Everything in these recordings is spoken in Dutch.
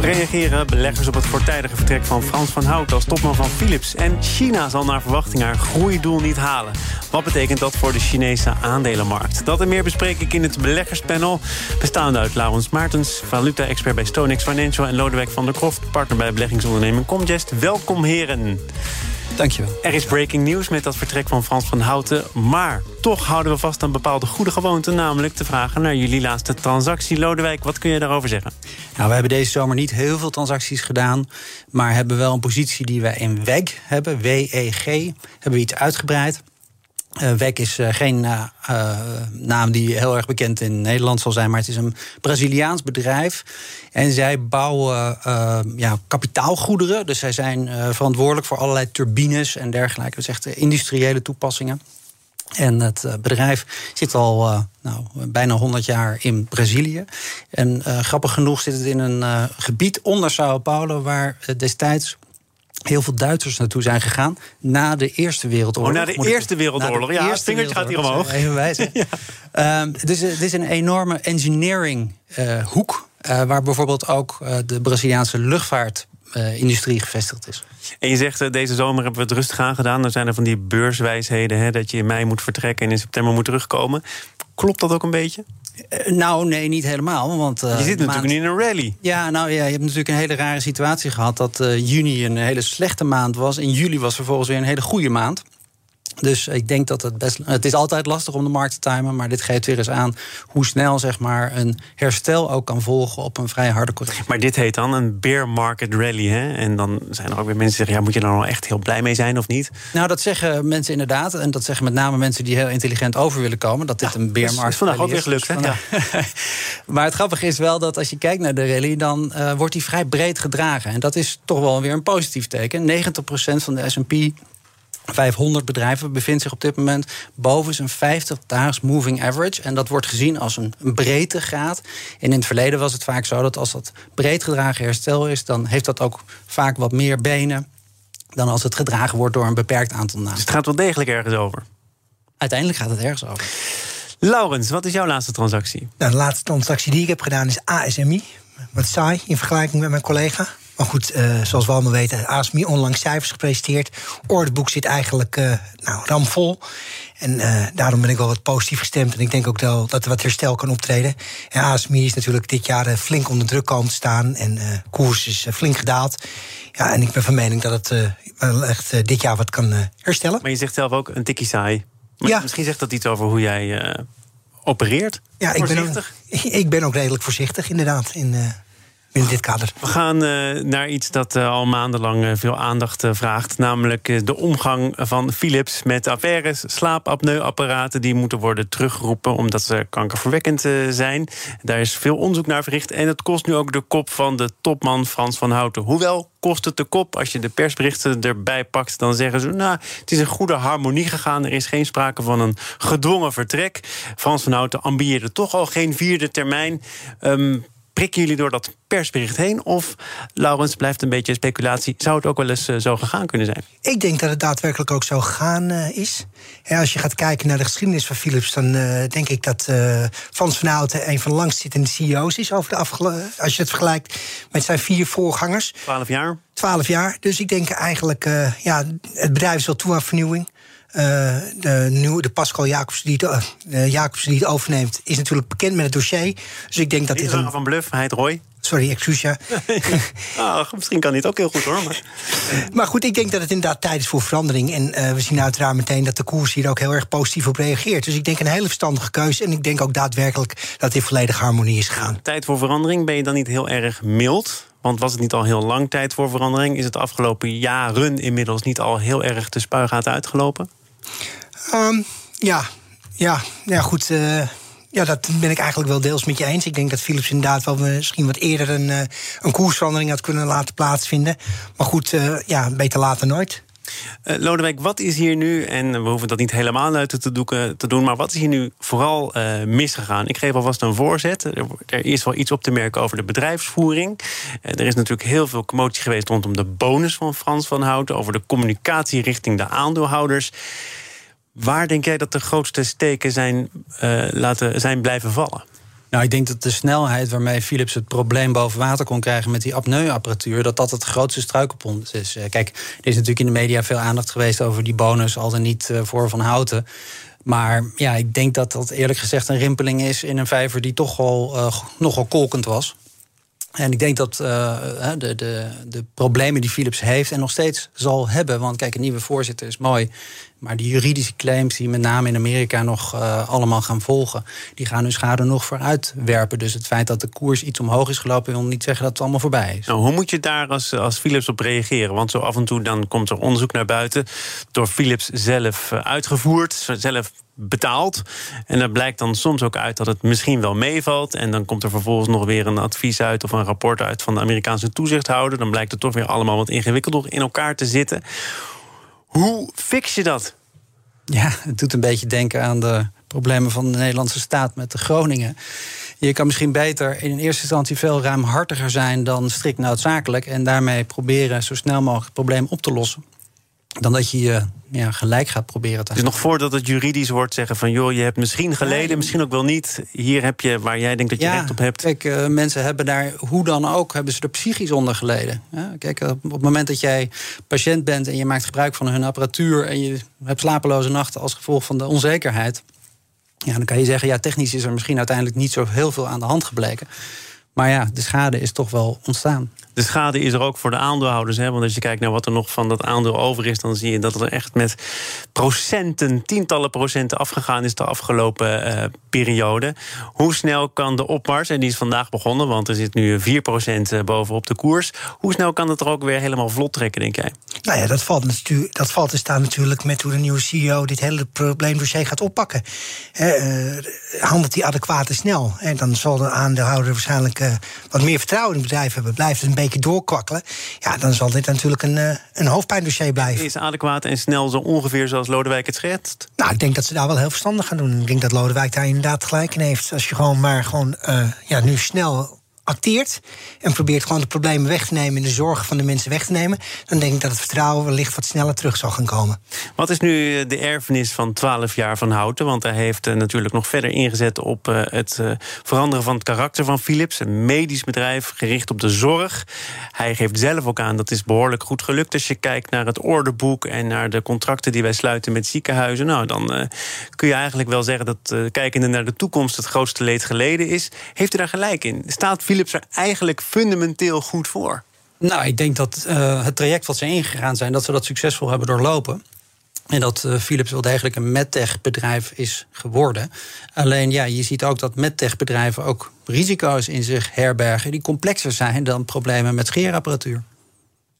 Reageren beleggers op het voortijdige vertrek van Frans van Hout als topman van Philips. En China zal naar verwachting haar groeidoel niet halen. Wat betekent dat voor de Chinese aandelenmarkt? Dat en meer bespreek ik in het beleggerspanel. Bestaande uit Laurens Maartens, valuta-expert bij Stonex Financial... en Lodewijk van der Kroft, partner bij beleggingsonderneming Comgest. Welkom heren. Dankjewel. Er is breaking news met dat vertrek van Frans van Houten. Maar toch houden we vast aan bepaalde goede gewoonten. Namelijk te vragen naar jullie laatste transactie. Lodewijk, wat kun je daarover zeggen? Nou, we hebben deze zomer niet heel veel transacties gedaan. Maar hebben wel een positie die wij in WEG hebben. W-E-G. Hebben we iets uitgebreid. Uh, WEG is uh, geen uh, naam die heel erg bekend in Nederland zal zijn, maar het is een Braziliaans bedrijf. En zij bouwen ja, kapitaalgoederen. Dus zij zijn verantwoordelijk voor allerlei turbines en dergelijke. Dus echt industriële toepassingen. En het bedrijf zit al nou, bijna 100 jaar in Brazilië. En grappig genoeg zit het in een gebied onder Sao Paulo, waar destijds heel veel Duitsers naartoe zijn gegaan na de Eerste Wereldoorlog. Oh, na de Eerste Wereldoorlog, ja. Het vingertje gaat hier omhoog. Even wijzen. ja. um, dus het is een enorme engineering uh, hoek... Uh, waar bijvoorbeeld ook uh, de Braziliaanse luchtvaartindustrie gevestigd is. En je zegt, deze zomer hebben we het rustig aan gedaan. Dan zijn er van die beurswijsheden, hè, dat je in mei moet vertrekken... en in september moet terugkomen. Klopt dat ook een beetje? Uh, nou, nee, niet helemaal. Want, uh, je zit natuurlijk maand... niet in een rally. Ja, nou ja, je hebt natuurlijk een hele rare situatie gehad... dat uh, juni een hele slechte maand was. En juli was vervolgens weer een hele goede maand. Dus ik denk dat het best. Het is altijd lastig om de markt te timen. Maar dit geeft weer eens aan hoe snel zeg maar, een herstel ook kan volgen op een vrij harde correctie. Maar dit heet dan een bear market rally. Hè? En dan zijn er ook weer mensen die zeggen: ja, moet je er nou echt heel blij mee zijn of niet? Nou, dat zeggen mensen inderdaad. En dat zeggen met name mensen die heel intelligent over willen komen. Dat dit ja, een bear market is. vandaag ook weer gelukt. Hè? Ja. maar het grappige is wel dat als je kijkt naar de rally, dan uh, wordt die vrij breed gedragen. En dat is toch wel weer een positief teken. 90% van de SP 500 bedrijven bevindt zich op dit moment boven zijn 50-daags moving average. En dat wordt gezien als een, een breedtegraad. En in het verleden was het vaak zo dat als dat breed gedragen herstel is, dan heeft dat ook vaak wat meer benen dan als het gedragen wordt door een beperkt aantal namen. Dus het gaat wel degelijk ergens over? Uiteindelijk gaat het ergens over. Laurens, wat is jouw laatste transactie? Nou, de laatste transactie die ik heb gedaan is ASMI. Wat saai in vergelijking met mijn collega. Maar goed, uh, zoals we allemaal weten, ASMI onlangs cijfers gepresenteerd. Orderboek zit eigenlijk uh, nou, ramvol. En uh, daarom ben ik wel wat positief gestemd. En ik denk ook wel dat er wat herstel kan optreden. En ASMI is natuurlijk dit jaar flink onder druk komen te staan. En koers is flink gedaald. Ja, en ik ben van mening dat het wel echt dit jaar wat kan herstellen. Maar je zegt zelf ook een tikkie saai. Maar ja. misschien zegt dat iets over hoe jij opereert. Ja, ik ben, ook, ik ben ook redelijk voorzichtig, inderdaad. In, in dit kader. We gaan uh, naar iets dat uh, al maandenlang uh, veel aandacht vraagt. Namelijk de omgang van Philips met affaires. Slaapapneuapparaten die moeten worden teruggeroepen omdat ze kankerverwekkend zijn. Daar is veel onderzoek naar verricht. En het kost nu ook de kop van de topman Frans van Houten. Hoewel kost het de kop. Als je de persberichten erbij pakt, dan zeggen ze... nou, het is een goede harmonie gegaan. Er is geen sprake van een gedwongen vertrek. Frans van Houten ambieerde toch al geen vierde termijn. Um, prikken jullie door dat persbericht heen? Of, Laurens, blijft een beetje speculatie. Zou het ook wel eens uh, zo gegaan kunnen zijn? Ik denk dat het daadwerkelijk ook zo gegaan uh, is. Ja, als je gaat kijken naar de geschiedenis van Philips... dan uh, denk ik dat Frans van Houten een van de langstzittende CEO's is... Over de als je het vergelijkt met zijn vier voorgangers. Twaalf jaar? Twaalf jaar. Dus ik denk eigenlijk, ja, het bedrijf is wel toe aan vernieuwing. Uh, de, nieuwe, de Pascal Jacobs die, het, uh, Jacobs die het overneemt, is natuurlijk bekend met het dossier. Dus ik denk dat dit. Een... van Bluff, hij heet Roy. Sorry, excuus ja. Ach, misschien kan het ook heel goed hoor. Maar... maar goed, ik denk dat het inderdaad tijd is voor verandering. En uh, we zien uiteraard meteen dat de koers hier ook heel erg positief op reageert. Dus ik denk een hele verstandige keuze. En ik denk ook daadwerkelijk dat dit volledig harmonie is gegaan. Tijd voor verandering, ben je dan niet heel erg mild? Want was het niet al heel lang tijd voor verandering? Is het afgelopen jaren inmiddels niet al heel erg de spuigaten uitgelopen? Um, ja, ja, ja, goed. Uh, Ja, dat ben ik eigenlijk wel deels met je eens. Ik denk dat Philips inderdaad wel misschien wat eerder een, uh, een koersverandering had kunnen laten plaatsvinden. Maar goed, uh, ja, beter later nooit. Uh, Lodewijk, wat is hier nu, en we hoeven dat niet helemaal uit te, doeken, te doen, maar wat is hier nu vooral uh, misgegaan? Ik geef alvast een voorzet. Er, is wel iets op te merken over de bedrijfsvoering. Uh, er is natuurlijk heel veel commotie geweest rondom de bonus van Frans van Houten, over de communicatie richting de aandeelhouders. Waar denk jij dat de grootste steken zijn, laten, zijn blijven vallen? Nou, ik denk dat de snelheid waarmee Philips het probleem boven water kon krijgen met die apneuapparatuur, dat dat het grootste struikelpunt is. Eh, kijk, er is natuurlijk in de media veel aandacht geweest over die bonus, al dan niet eh, voor Van Houten. Maar ja, ik denk dat dat eerlijk gezegd een rimpeling is in een vijver die toch al uh, nogal kolkend was. En ik denk dat de, de, de problemen die Philips heeft en nog steeds zal hebben. Want kijk, een nieuwe voorzitter is mooi. Maar die juridische claims die met name in Amerika nog uh, allemaal gaan volgen, die gaan hun schade nog vooruitwerpen. Dus het feit dat de koers iets omhoog is gelopen, wil niet zeggen dat het allemaal voorbij is. Nou, hoe moet je daar als, als Philips op reageren? Want zo af en toe dan komt er onderzoek naar buiten, door Philips zelf eh, uitgevoerd, zelf betaald. En dat blijkt dan soms ook uit dat het misschien wel meevalt. En dan komt er vervolgens nog weer een advies uit of een rapport uit van de Amerikaanse toezichthouder. Dan blijkt het toch weer allemaal wat ingewikkelder in elkaar te zitten. Hoe fix je dat? Ja, het doet een beetje denken aan de problemen van de Nederlandse staat met de Groningen. Je kan misschien beter in eerste instantie veel ruimhartiger zijn dan strikt noodzakelijk. En daarmee proberen zo snel mogelijk het probleem op te lossen. Dan dat je je ja, gelijk gaat proberen te Dus nog voordat het juridisch wordt zeggen van... joh, je hebt misschien geleden, misschien ook wel niet. Hier heb je waar jij denkt dat je recht op hebt. Kijk, uh, mensen hebben daar, hoe dan ook, hebben ze er psychisch onder geleden. Ja, kijk, op het moment dat jij patiënt bent... en je maakt gebruik van hun apparatuur... en je hebt slapeloze nachten als gevolg van de onzekerheid... Ja, dan kan je zeggen, ja, technisch is er misschien uiteindelijk niet zo heel veel aan de hand gebleken. Maar ja, de schade is toch wel ontstaan. De schade is er ook voor de aandeelhouders. Hè? Want als je kijkt naar wat er nog van dat aandeel over is, dan zie je dat het er echt met procenten, tientallen procenten afgegaan is de afgelopen uh, periode. Hoe snel kan de opmars, en die is vandaag begonnen, want er zit nu 4% eh, bovenop de koers. Hoe snel kan het er ook weer helemaal vlot trekken, denk jij? Nou ja, dat valt, natuurlijk, dat valt te staan natuurlijk met hoe de nieuwe CEO dit hele probleemdossier gaat oppakken. Uh, handelt hij adequaat en snel? En dan zal de aandeelhouder waarschijnlijk uh, wat meer vertrouwen in het bedrijf hebben. Blijft het een beetje doorkwakkelen? Ja, dan zal dit natuurlijk een, uh, een hoofdpijndossier blijven. Is adequaat en snel zo ongeveer zoals Lodewijk het schetst? Nou, ik denk dat ze daar wel heel verstandig gaan doen. Ik denk dat Lodewijk daar inderdaad gelijk in heeft. Als je gewoon maar gewoon ja, nu snel acteert en probeert gewoon de problemen weg te nemen en de zorgen van de mensen weg te nemen, dan denk ik dat het vertrouwen wellicht wat sneller terug zal gaan komen. Wat is nu eh, de erfenis van 12 jaar van Houten? Want hij heeft eh, natuurlijk nog verder ingezet op eh, het veranderen van het karakter van Philips, een medisch bedrijf gericht op de zorg. Hij geeft zelf ook aan dat is behoorlijk goed gelukt als je kijkt naar het orderboek en naar de contracten die wij sluiten met ziekenhuizen. Nou, dan kun je eigenlijk wel zeggen dat kijkende naar de toekomst het grootste leed geleden is. Heeft u daar gelijk in? Staat er eigenlijk fundamenteel goed voor? Nou, ik denk dat uh, het traject wat ze ingegaan zijn, dat ze dat succesvol hebben doorlopen. En dat uh, Philips wel degelijk een medtech-bedrijf is geworden. Alleen ja, je ziet ook dat medtech-bedrijven ook risico's in zich herbergen die complexer zijn dan problemen met scheerapparatuur.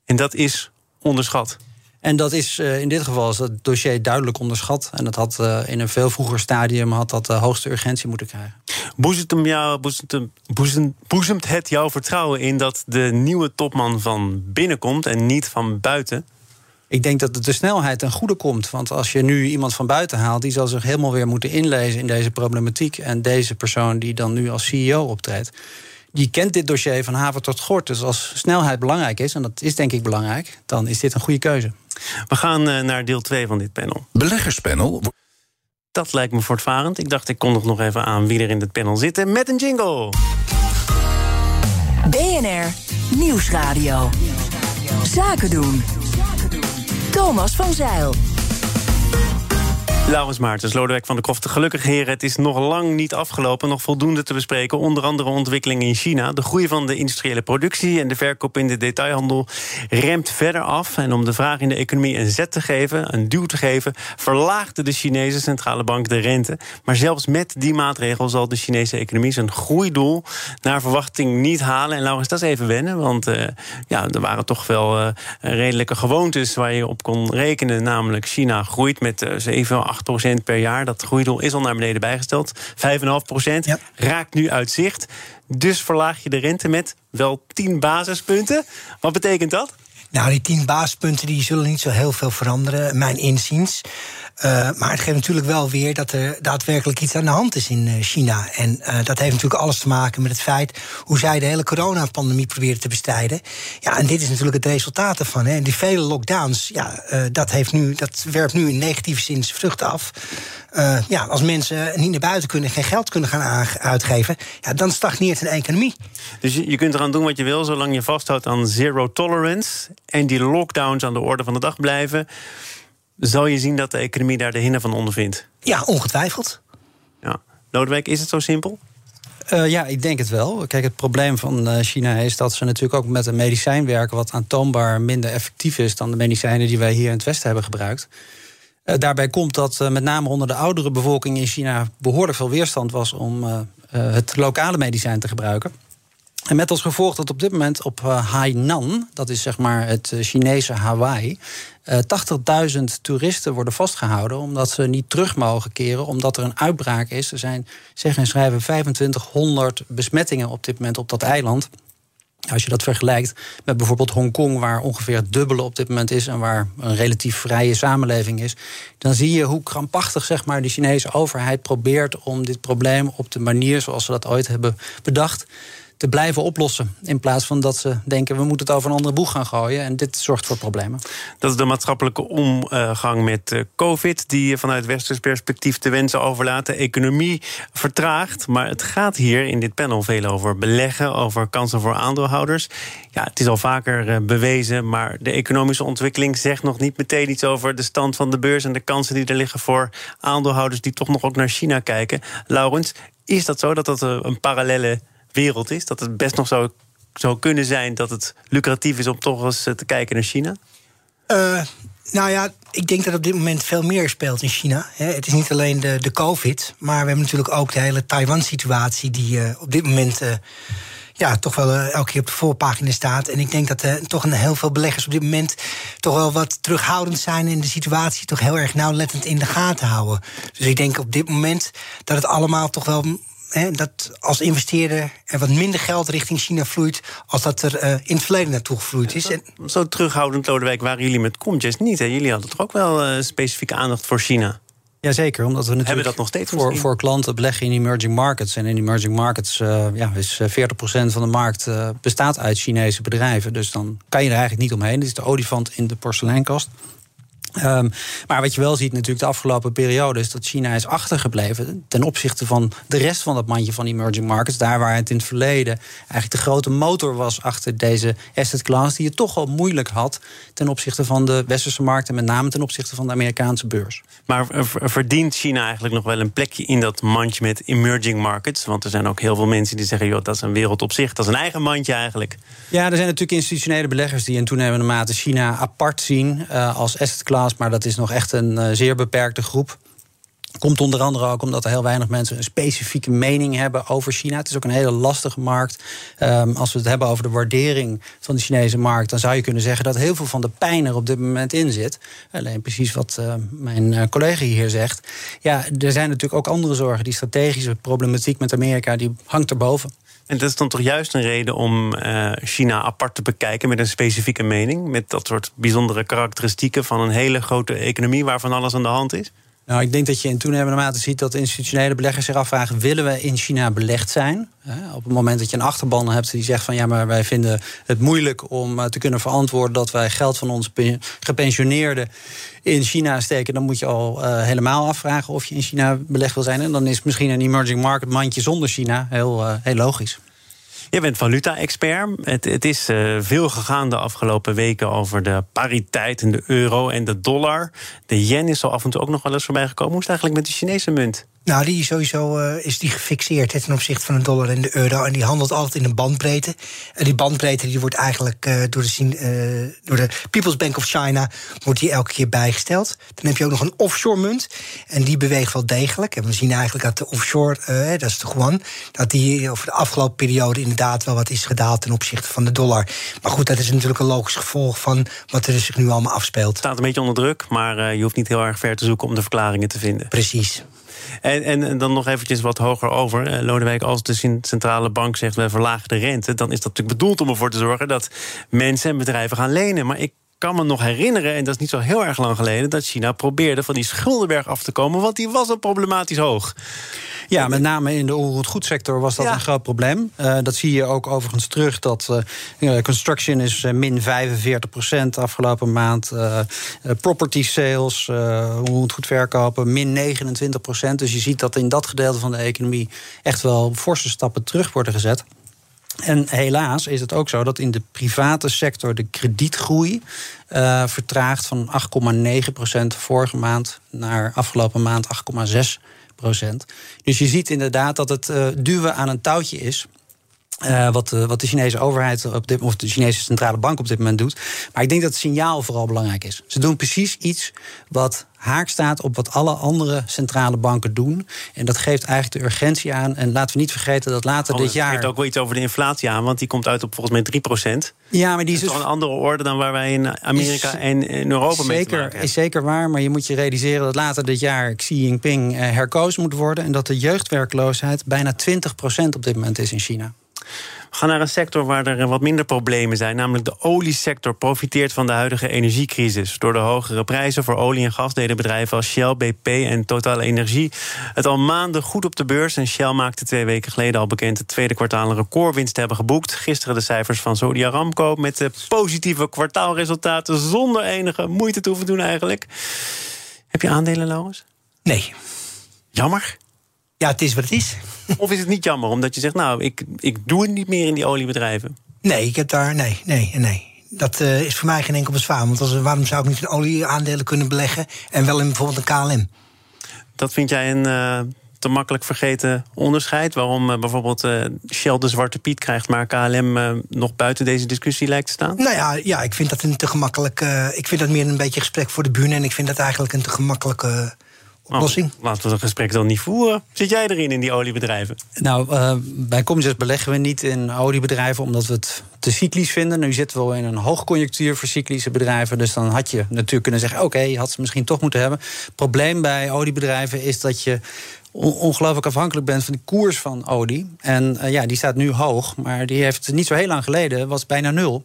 En dat is onderschat. En dat is uh, in dit geval is het dossier duidelijk onderschat. En dat had in een veel vroeger stadium had dat de hoogste urgentie moeten krijgen. Boezemt, hem jou, boezemt, boezemt, boezemt het jouw vertrouwen in dat de nieuwe topman van binnen komt en niet van buiten? Ik denk dat de snelheid ten goede komt. Want als je nu iemand van buiten haalt, die zal zich helemaal weer moeten inlezen in deze problematiek. En deze persoon die dan nu als CEO optreedt die kent dit dossier van haven tot gort. Dus als snelheid belangrijk is, en dat is denk ik belangrijk, dan is dit een goede keuze. We gaan uh, naar deel 2 van dit panel. Beleggerspanel. Dat lijkt me voortvarend. Ik dacht, ik kondig nog even aan wie er in dit panel zitten met een jingle. BNR Nieuwsradio. Zaken doen. Thomas van Zeil. Laurens Maartens, Lodewijk van de Kroft. Gelukkig, heren, het is nog lang niet afgelopen. Nog voldoende te bespreken. Onder andere ontwikkelingen in China. De groei van de industriële productie en de verkoop in de detailhandel remt verder af. En om de vraag in de economie een zet te geven, een duw te geven, verlaagde de Chinese centrale bank de rente. Maar zelfs met die maatregel zal de Chinese economie zijn groeidoel naar verwachting niet halen. En Laurens, dat is even wennen, want uh, ja, er waren toch wel uh, redelijke gewoontes waar je op kon rekenen. Namelijk, China groeit met uh, 7, 8 8% per jaar. Dat groeidoel is al naar beneden bijgesteld. 5,5% raakt nu uit zicht. Dus verlaag je de rente met wel 10 basispunten. Wat betekent dat? Nou, die 10 basispunten die zullen niet zo heel veel veranderen, mijn inziens. Uh, maar het geeft natuurlijk wel weer dat er daadwerkelijk iets aan de hand is in uh, China. En uh, dat heeft natuurlijk alles te maken met het feit hoe zij de hele coronapandemie proberen te bestrijden. Ja, en dit is natuurlijk het resultaat ervan. Hè. Die vele lockdowns, ja, dat, heeft nu, dat werpt nu in negatieve zin zijn vruchten af. ja, als mensen niet naar buiten kunnen, geen geld kunnen gaan uitgeven, ja, dan stagneert een economie. Dus je kunt eraan doen wat je wil, zolang je vasthoudt aan zero tolerance en die lockdowns aan de orde van de dag blijven zal je zien dat de economie daar de hinder van ondervindt? Ja, ongetwijfeld. Ja. Lodewijk, is het zo simpel? Uh, ja, ik denk het wel. Kijk, het probleem van uh, China is dat ze natuurlijk ook met een medicijn werken... wat aantoonbaar minder effectief is dan de medicijnen die wij hier in het Westen hebben gebruikt. Uh, daarbij komt dat met name onder de oudere bevolking in China... behoorlijk veel weerstand was om het lokale medicijn te gebruiken. En met als gevolg dat op dit moment op Hainan, dat is zeg maar het Chinese Hawaii, 80.000 eh, toeristen worden vastgehouden omdat ze niet terug mogen keren, omdat er een uitbraak is. Er zijn, zeggen en schrijven, 2500 besmettingen op dit moment op dat eiland. Als je dat vergelijkt met bijvoorbeeld Hongkong, waar ongeveer het dubbele op dit moment is en waar een relatief vrije samenleving is, dan zie je hoe krampachtig zeg maar, de Chinese overheid probeert om dit probleem op de manier zoals ze dat ooit hebben bedacht te blijven oplossen. In plaats van dat ze denken, we moeten het over een andere boeg gaan gooien. En dit zorgt voor problemen. Dat is de maatschappelijke omgang met eh, COVID... die vanuit westers perspectief te wensen overlaat. De economie vertraagt. Maar het gaat hier in dit panel veel over beleggen... over kansen voor aandeelhouders. Ja, het is al vaker eh, bewezen, maar de economische ontwikkeling... zegt nog niet meteen iets over de stand van de beurs... en de kansen die er liggen voor aandeelhouders... die toch nog ook naar China kijken. Laurens, is dat zo dat dat eh, een parallele wereld is? Dat het best nog zou, zou kunnen zijn dat het lucratief is om toch eens eh, te kijken naar China? Uh, nou ja, ik denk dat op dit moment veel meer speelt in China. Het is niet alleen de, de COVID, maar we hebben natuurlijk ook de hele Taiwan-situatie, die uh, op dit moment. Ja, toch wel elke keer op de voorpagina staat. En ik denk dat uh, toch een heel veel beleggers op dit moment toch wel wat terughoudend zijn en de situatie toch heel erg nauwlettend in de gaten houden. Dus ik denk op dit moment dat het allemaal toch wel dat als investeerder er wat minder geld richting China vloeit... als dat er uh, in het verleden naartoe gevloeid is. Zo, zo terughoudend, Lodewijk, waren jullie met Comgest niet. Hè? Jullie hadden toch ook wel uh, specifieke aandacht voor China? Jazeker, omdat we natuurlijk Hebben dat nog steeds voor, voor klanten beleggen in emerging markets. En in emerging markets uh, ja, is 40% van de markt bestaat uit Chinese bedrijven. Dus dan kan je er eigenlijk niet omheen. Dit is de olifant in de porseleinkast. Um, maar wat je wel ziet natuurlijk de afgelopen periode is dat China is achtergebleven ten opzichte van de rest van dat mandje van emerging markets. Daar waar het in het verleden eigenlijk de grote motor was achter deze asset class, die je toch al moeilijk had ten opzichte van de westerse markt en met name ten opzichte van de Amerikaanse beurs. Maar verdient China eigenlijk nog wel een plekje in dat mandje met emerging markets? Want er zijn ook heel veel mensen die zeggen: joh, dat is een wereld op zich, dat is een eigen mandje eigenlijk. Ja, er zijn natuurlijk institutionele beleggers die in toenemende mate China apart zien uh, als asset class maar dat is nog echt een uh, zeer beperkte groep. Komt onder andere ook omdat er heel weinig mensen een specifieke mening hebben over China. Het is ook een hele lastige markt. Um, als we het hebben over de waardering van de Chinese markt, dan zou je kunnen zeggen dat heel veel van de pijn er op dit moment in zit. Alleen precies wat uh, mijn uh, collega hier zegt. Ja, er zijn natuurlijk ook andere zorgen. Die strategische problematiek met Amerika, die hangt erboven. En dat is dan toch juist een reden om uh, China apart te bekijken met een specifieke mening, met dat soort bijzondere karakteristieken van een hele grote economie waarvan alles aan de hand is? Nou, ik denk dat je in toenemende mate ziet dat institutionele beleggers zich afvragen: willen we in China belegd zijn? Op het moment dat je een achterban hebt die zegt van ja, maar wij vinden het moeilijk om eh, te kunnen verantwoorden dat wij geld van onze gepensioneerden in China steken, dan moet je al uh, helemaal afvragen of je in China belegd wil zijn. En dan is misschien een emerging market mandje zonder China heel, uh, heel logisch. Je bent valuta-expert. Het, het, is uh, veel gegaan de afgelopen weken over de pariteit en de euro en de dollar. De yen is zo af en toe ook nog wel eens voorbij gekomen. Hoe is het eigenlijk met de Chinese munt? Nou, die sowieso uh, is die gefixeerd hè, ten opzichte van de dollar en de euro. En die handelt altijd in een bandbreedte. En die bandbreedte die wordt eigenlijk uh, door, de, uh, door de People's Bank of China wordt die elke keer bijgesteld. Dan heb je ook nog een offshore munt. En die beweegt wel degelijk. En we zien eigenlijk dat de offshore, dat is de yuan, dat die over de afgelopen periode inderdaad wel wat is gedaald ten opzichte van de dollar. Maar goed, dat is natuurlijk een logisch gevolg van wat er zich nu allemaal afspeelt. Het staat een beetje onder druk, maar je hoeft niet heel erg ver te zoeken om de verklaringen te vinden. Precies. En, en, dan nog eventjes wat hoger over. Eh, Lodewijk, als de centrale bank zegt we verlagen de rente, dan is dat natuurlijk bedoeld om ervoor te zorgen dat mensen en bedrijven gaan lenen. Maar ik kan me nog herinneren, en dat is niet zo heel erg lang geleden, dat China probeerde van die schuldenberg af te komen, want die was al problematisch hoog. Ja, met name in de onroerend goedsector was dat een groot probleem. Uh, dat zie je ook overigens terug. Dat uh, construction is uh, min 45 procent afgelopen maand. property sales, onroerend goed verkopen, min 29 procent. Dus je ziet dat in dat gedeelte van de economie echt wel forse stappen terug worden gezet. En helaas is het ook zo dat in de private sector de kredietgroei uh, vertraagt van 8,9% vorige maand naar afgelopen maand 8,6%. Dus je ziet inderdaad dat het uh, duwen aan een touwtje is. Uh, wat, wat, de Chinese overheid op dit, of de Chinese centrale bank op dit moment doet. Maar ik denk dat het signaal vooral belangrijk is. Ze doen precies iets wat haak staat op wat alle andere centrale banken doen. En dat geeft eigenlijk de urgentie aan. En laten we niet vergeten dat later oh, dit jaar. Het geeft ook wel iets over de inflatie aan, want die komt uit op volgens mij 3%. Ja, maar die is dus... een andere orde dan waar wij in Amerika en in Europa mee te maken Is zeker waar, maar je moet je realiseren dat later dit jaar Xi Jinping eh, herkozen moet worden. En dat de jeugdwerkloosheid bijna 20% op dit moment is in China. We gaan naar een sector waar er wat minder problemen zijn. Namelijk de oliesector profiteert van de huidige energiecrisis. Door de hogere prijzen voor olie en gas deden bedrijven als Shell, BP en Total Energie het al maanden goed op de beurs. En Shell maakte twee weken geleden al bekend het tweede kwartaal een recordwinst te hebben geboekt. Gisteren de cijfers van Saudi Aramco met de positieve kwartaalresultaten zonder enige moeite te hoeven doen eigenlijk. Heb je aandelen, Laurens? Nee. Jammer. Ja, het is wat het is. Of is het niet jammer omdat je zegt, nou, ik, ik doe het niet meer in die oliebedrijven? Nee, ik heb daar. Nee, nee, nee. Dat uh, is voor mij geen enkel bezwaar. Want als, waarom zou ik niet in olieaandelen kunnen beleggen en wel in bijvoorbeeld een KLM? Dat vind jij een uh, te makkelijk vergeten onderscheid? Waarom uh, bijvoorbeeld Shell de zwarte piet krijgt, maar KLM nog buiten deze discussie lijkt te staan? Nou ja, ja ik vind dat een te gemakkelijk. ik vind dat meer een beetje gesprek voor de bühne. En ik vind dat eigenlijk een te gemakkelijke oplossing. Oh, laten we het gesprek dan niet voeren. Zit jij erin in die oliebedrijven? Nou, uh, bij Comgest beleggen we niet in oliebedrijven omdat we het te cyclisch vinden. Nu zitten we wel in een hoogconjunctuur voor cyclische bedrijven. Dus dan had je natuurlijk kunnen zeggen: oké, je had ze misschien toch moeten hebben. Het probleem bij oliebedrijven is dat je ongelooflijk afhankelijk bent van de koers van olie. En uh, ja, die staat nu hoog, maar die heeft niet zo heel lang geleden was bijna nul.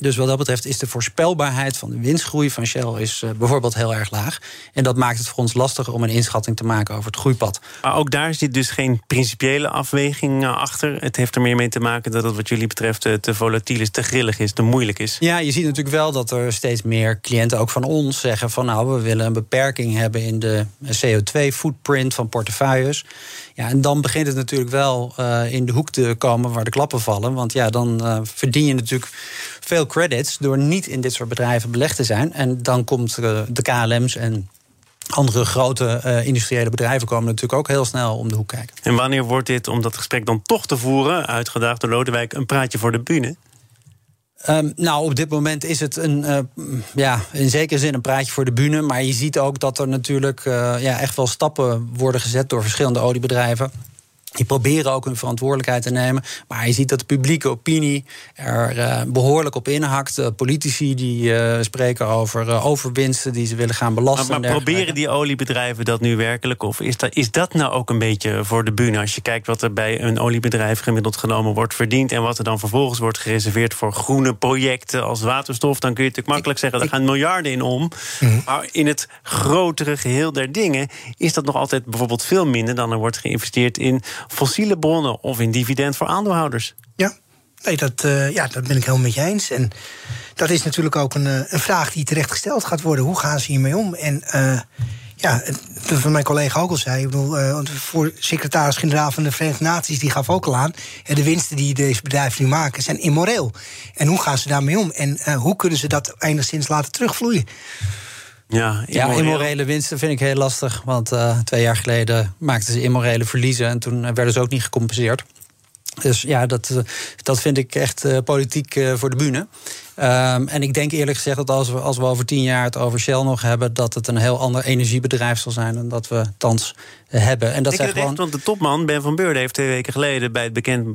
Dus wat dat betreft is de voorspelbaarheid van de winstgroei van Shell is, uh, bijvoorbeeld heel erg laag. En dat maakt het voor ons lastiger om een inschatting te maken over het groeipad. Maar ook daar zit dus geen principiële afweging uh, achter. Het heeft er meer mee te maken dat het wat jullie betreft uh, te volatiel is, te grillig is, te moeilijk is. Ja, je ziet natuurlijk wel dat er steeds meer cliënten ook van ons zeggen van nou, we willen een beperking hebben in de CO2-footprint van portefeuilles. Ja, en dan begint het natuurlijk wel in de hoek te komen waar de klappen vallen. Want ja, dan verdien je natuurlijk veel credits door niet in dit soort bedrijven belegd te zijn. En dan komt uh, de KLM's en andere grote uh, industriële bedrijven komen natuurlijk ook heel snel om de hoek kijken. En wanneer wordt dit, om dat gesprek dan toch te voeren, uitgedaagd door Lodewijk, een praatje voor de bühne? Um, nou, op dit moment is het een, uh, ja, in zekere zin een praatje voor de bühne. Maar je ziet ook dat er natuurlijk uh, ja, echt wel stappen worden gezet door verschillende oliebedrijven. Die proberen ook hun verantwoordelijkheid te nemen. Maar je ziet dat de publieke opinie er uh, behoorlijk op inhakt. Uh, politici die uh, spreken over overwinsten die ze willen gaan belasten. Maar, maar proberen die oliebedrijven dat nu werkelijk? Of is dat, is dat nou ook een beetje voor de bühne? Als je kijkt wat er bij een oliebedrijf gemiddeld genomen wordt verdiend... en wat er dan vervolgens wordt gereserveerd voor groene projecten als waterstof... dan kun je natuurlijk makkelijk zeggen, er gaan miljarden in om. Mhm. Maar in het grotere geheel der dingen... is dat nog altijd bijvoorbeeld veel minder dan er wordt geïnvesteerd in fossiele bronnen of in dividend voor aandeelhouders. Ja, nee, dat, uh, ja, dat ben ik helemaal met je eens. En dat is natuurlijk ook een, eh, een vraag die terecht gesteld gaat worden. Hoe gaan ze hiermee om? En uh, ja, van mijn collega ook al zei, ik bedoel, uh, voor secretaris-generaal van de Verenigde Naties, die gaf ook al aan, de winsten die deze bedrijven nu maken zijn immoreel. En hoe gaan ze daarmee om? En hoe kunnen ze dat enigszins laten terugvloeien? Ja, ja, immorele winsten vind ik heel lastig. Want uh, twee jaar geleden maakten ze immorele verliezen. En toen werden ze ook niet gecompenseerd. Dus ja, dat, eh, dat vind ik echt uh, politiek uh, voor de bühne. Um, en ik denk eerlijk gezegd dat als we, als we over tien jaar het over Shell nog hebben, dat het een heel ander energiebedrijf zal zijn dan dat we thans hebben. En dat ik gewoon... echt, want de topman Ben van Beurden heeft twee weken geleden bij het bekend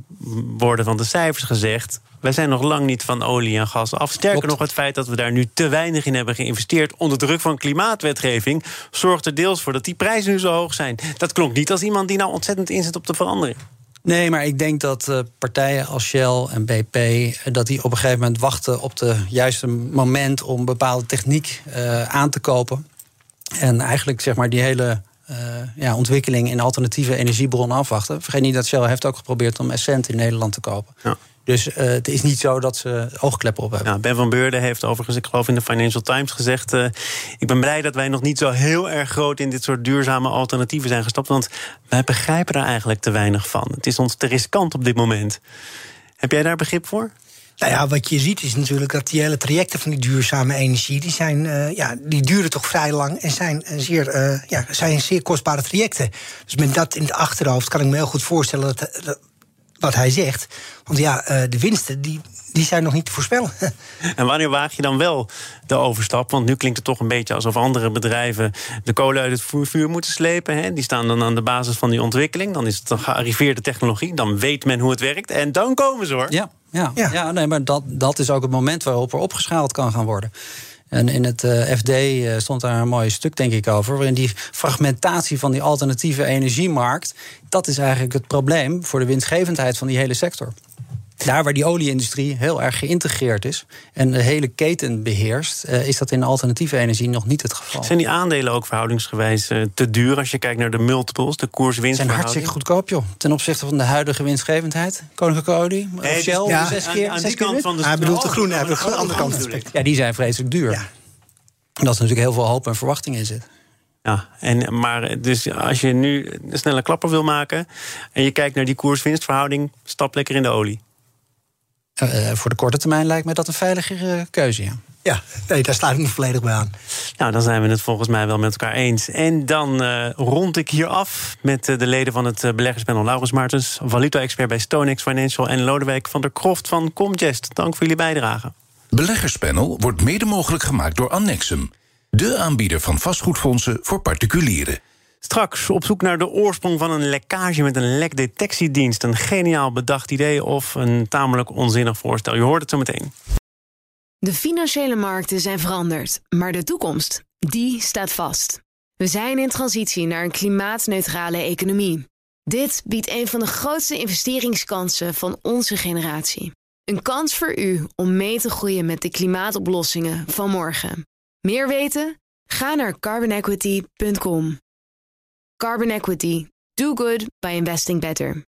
worden van de cijfers gezegd: wij zijn nog lang niet van olie en gas af. Sterker nog, het feit dat we daar nu te weinig in hebben geïnvesteerd onder druk van klimaatwetgeving, zorgt er deels voor dat die prijzen nu zo hoog zijn. Dat klonk niet als iemand die nou ontzettend inzet op de verandering. Nee, maar ik denk dat uh, partijen als Shell en BP... Eh, dat die op een gegeven moment wachten op het juiste moment... om bepaalde techniek uh, aan te kopen. En eigenlijk zeg maar die hele ja, ontwikkeling in alternatieve energiebronnen afwachten. Vergeet niet dat Shell heeft ook geprobeerd om Essent in Nederland te kopen. Ja. Dus uh, het is niet zo dat ze oogkleppen op hebben. Ja, ben van Beurden heeft overigens, ik geloof in de Financial Times gezegd... Uh, ik ben blij dat wij nog niet zo heel erg groot... in dit soort duurzame alternatieven zijn gestapt... want wij begrijpen er eigenlijk te weinig van. Het is ons te riskant op dit moment. Heb jij daar begrip voor? Nou ja, wat je ziet is natuurlijk dat die hele trajecten van die duurzame energie, die, zijn, uh, ja, die duren toch vrij lang en zijn zeer, uh, ja, zijn zeer kostbare trajecten. Dus met dat in het achterhoofd kan ik me heel goed voorstellen dat, wat hij zegt. Want ja, uh, de winsten die, die zijn nog niet te voorspellen. En wanneer waag je dan wel de overstap? Want nu klinkt het toch een beetje alsof andere bedrijven de kolen uit het vuur moeten slepen. Hè? Die staan dan aan de basis van die ontwikkeling. Dan is het een gearriveerde technologie. Dan weet men hoe het werkt. En dan komen ze hoor. Ja, ja, ja. ja nee, maar dat, dat is ook het moment waarop er opgeschaald kan gaan worden. En in het uh, FD uh, stond daar een mooi stuk, denk ik, over. Waarin die fragmentatie van die alternatieve energiemarkt. dat is eigenlijk het probleem voor de winstgevendheid van die hele sector. Daar waar die olieindustrie heel erg geïntegreerd is en de hele keten beheerst, uh, is dat in alternatieve energie nog niet het geval. Zijn die aandelen ook verhoudingsgewijs uh, te duur als je kijkt naar de multiples, de koers-winst? Zijn hartstikke goedkoop, joh. Ten opzichte van de huidige winstgevendheid. Koninklijke olie, of Shell, ja, zes keer. Aan, die kant van de Hij bedoelt de groene, hij bedoelt de andere kant. Ja, die zijn vreselijk duur. Ja. Dat is natuurlijk heel veel hoop en verwachting in zit. Ja, en, maar dus als je nu een snelle klapper wil maken en je kijkt naar die koers-winstverhouding, stap lekker in de olie. Uh, voor de korte termijn lijkt me dat een veiligere keuze, ja. Ja, nee, daar sluit ik me volledig bij aan. Nou, dan zijn we het volgens mij wel met elkaar eens. En dan uh, rond ik hier af met uh, de leden van het beleggerspanel... Laurens Martens, valuta-expert bij StoneX Financial... en Lodewijk van der Kroft van Comgest. Dank voor jullie bijdrage. Beleggerspanel wordt mede mogelijk gemaakt door Annexum... de aanbieder van vastgoedfondsen voor particulieren. Straks op zoek naar de oorsprong van een lekkage met een lekdetectiedienst. Een geniaal bedacht idee of een tamelijk onzinnig voorstel. Je hoort het zo meteen. De financiële markten zijn veranderd, maar de toekomst, die staat vast. We zijn in transitie naar een klimaatneutrale economie. Dit biedt een van de grootste investeringskansen van onze generatie. Een kans voor u om mee te groeien met de klimaatoplossingen van morgen. Meer weten? Ga naar carbonequity.com. Carbon Equity. Do good by investing better.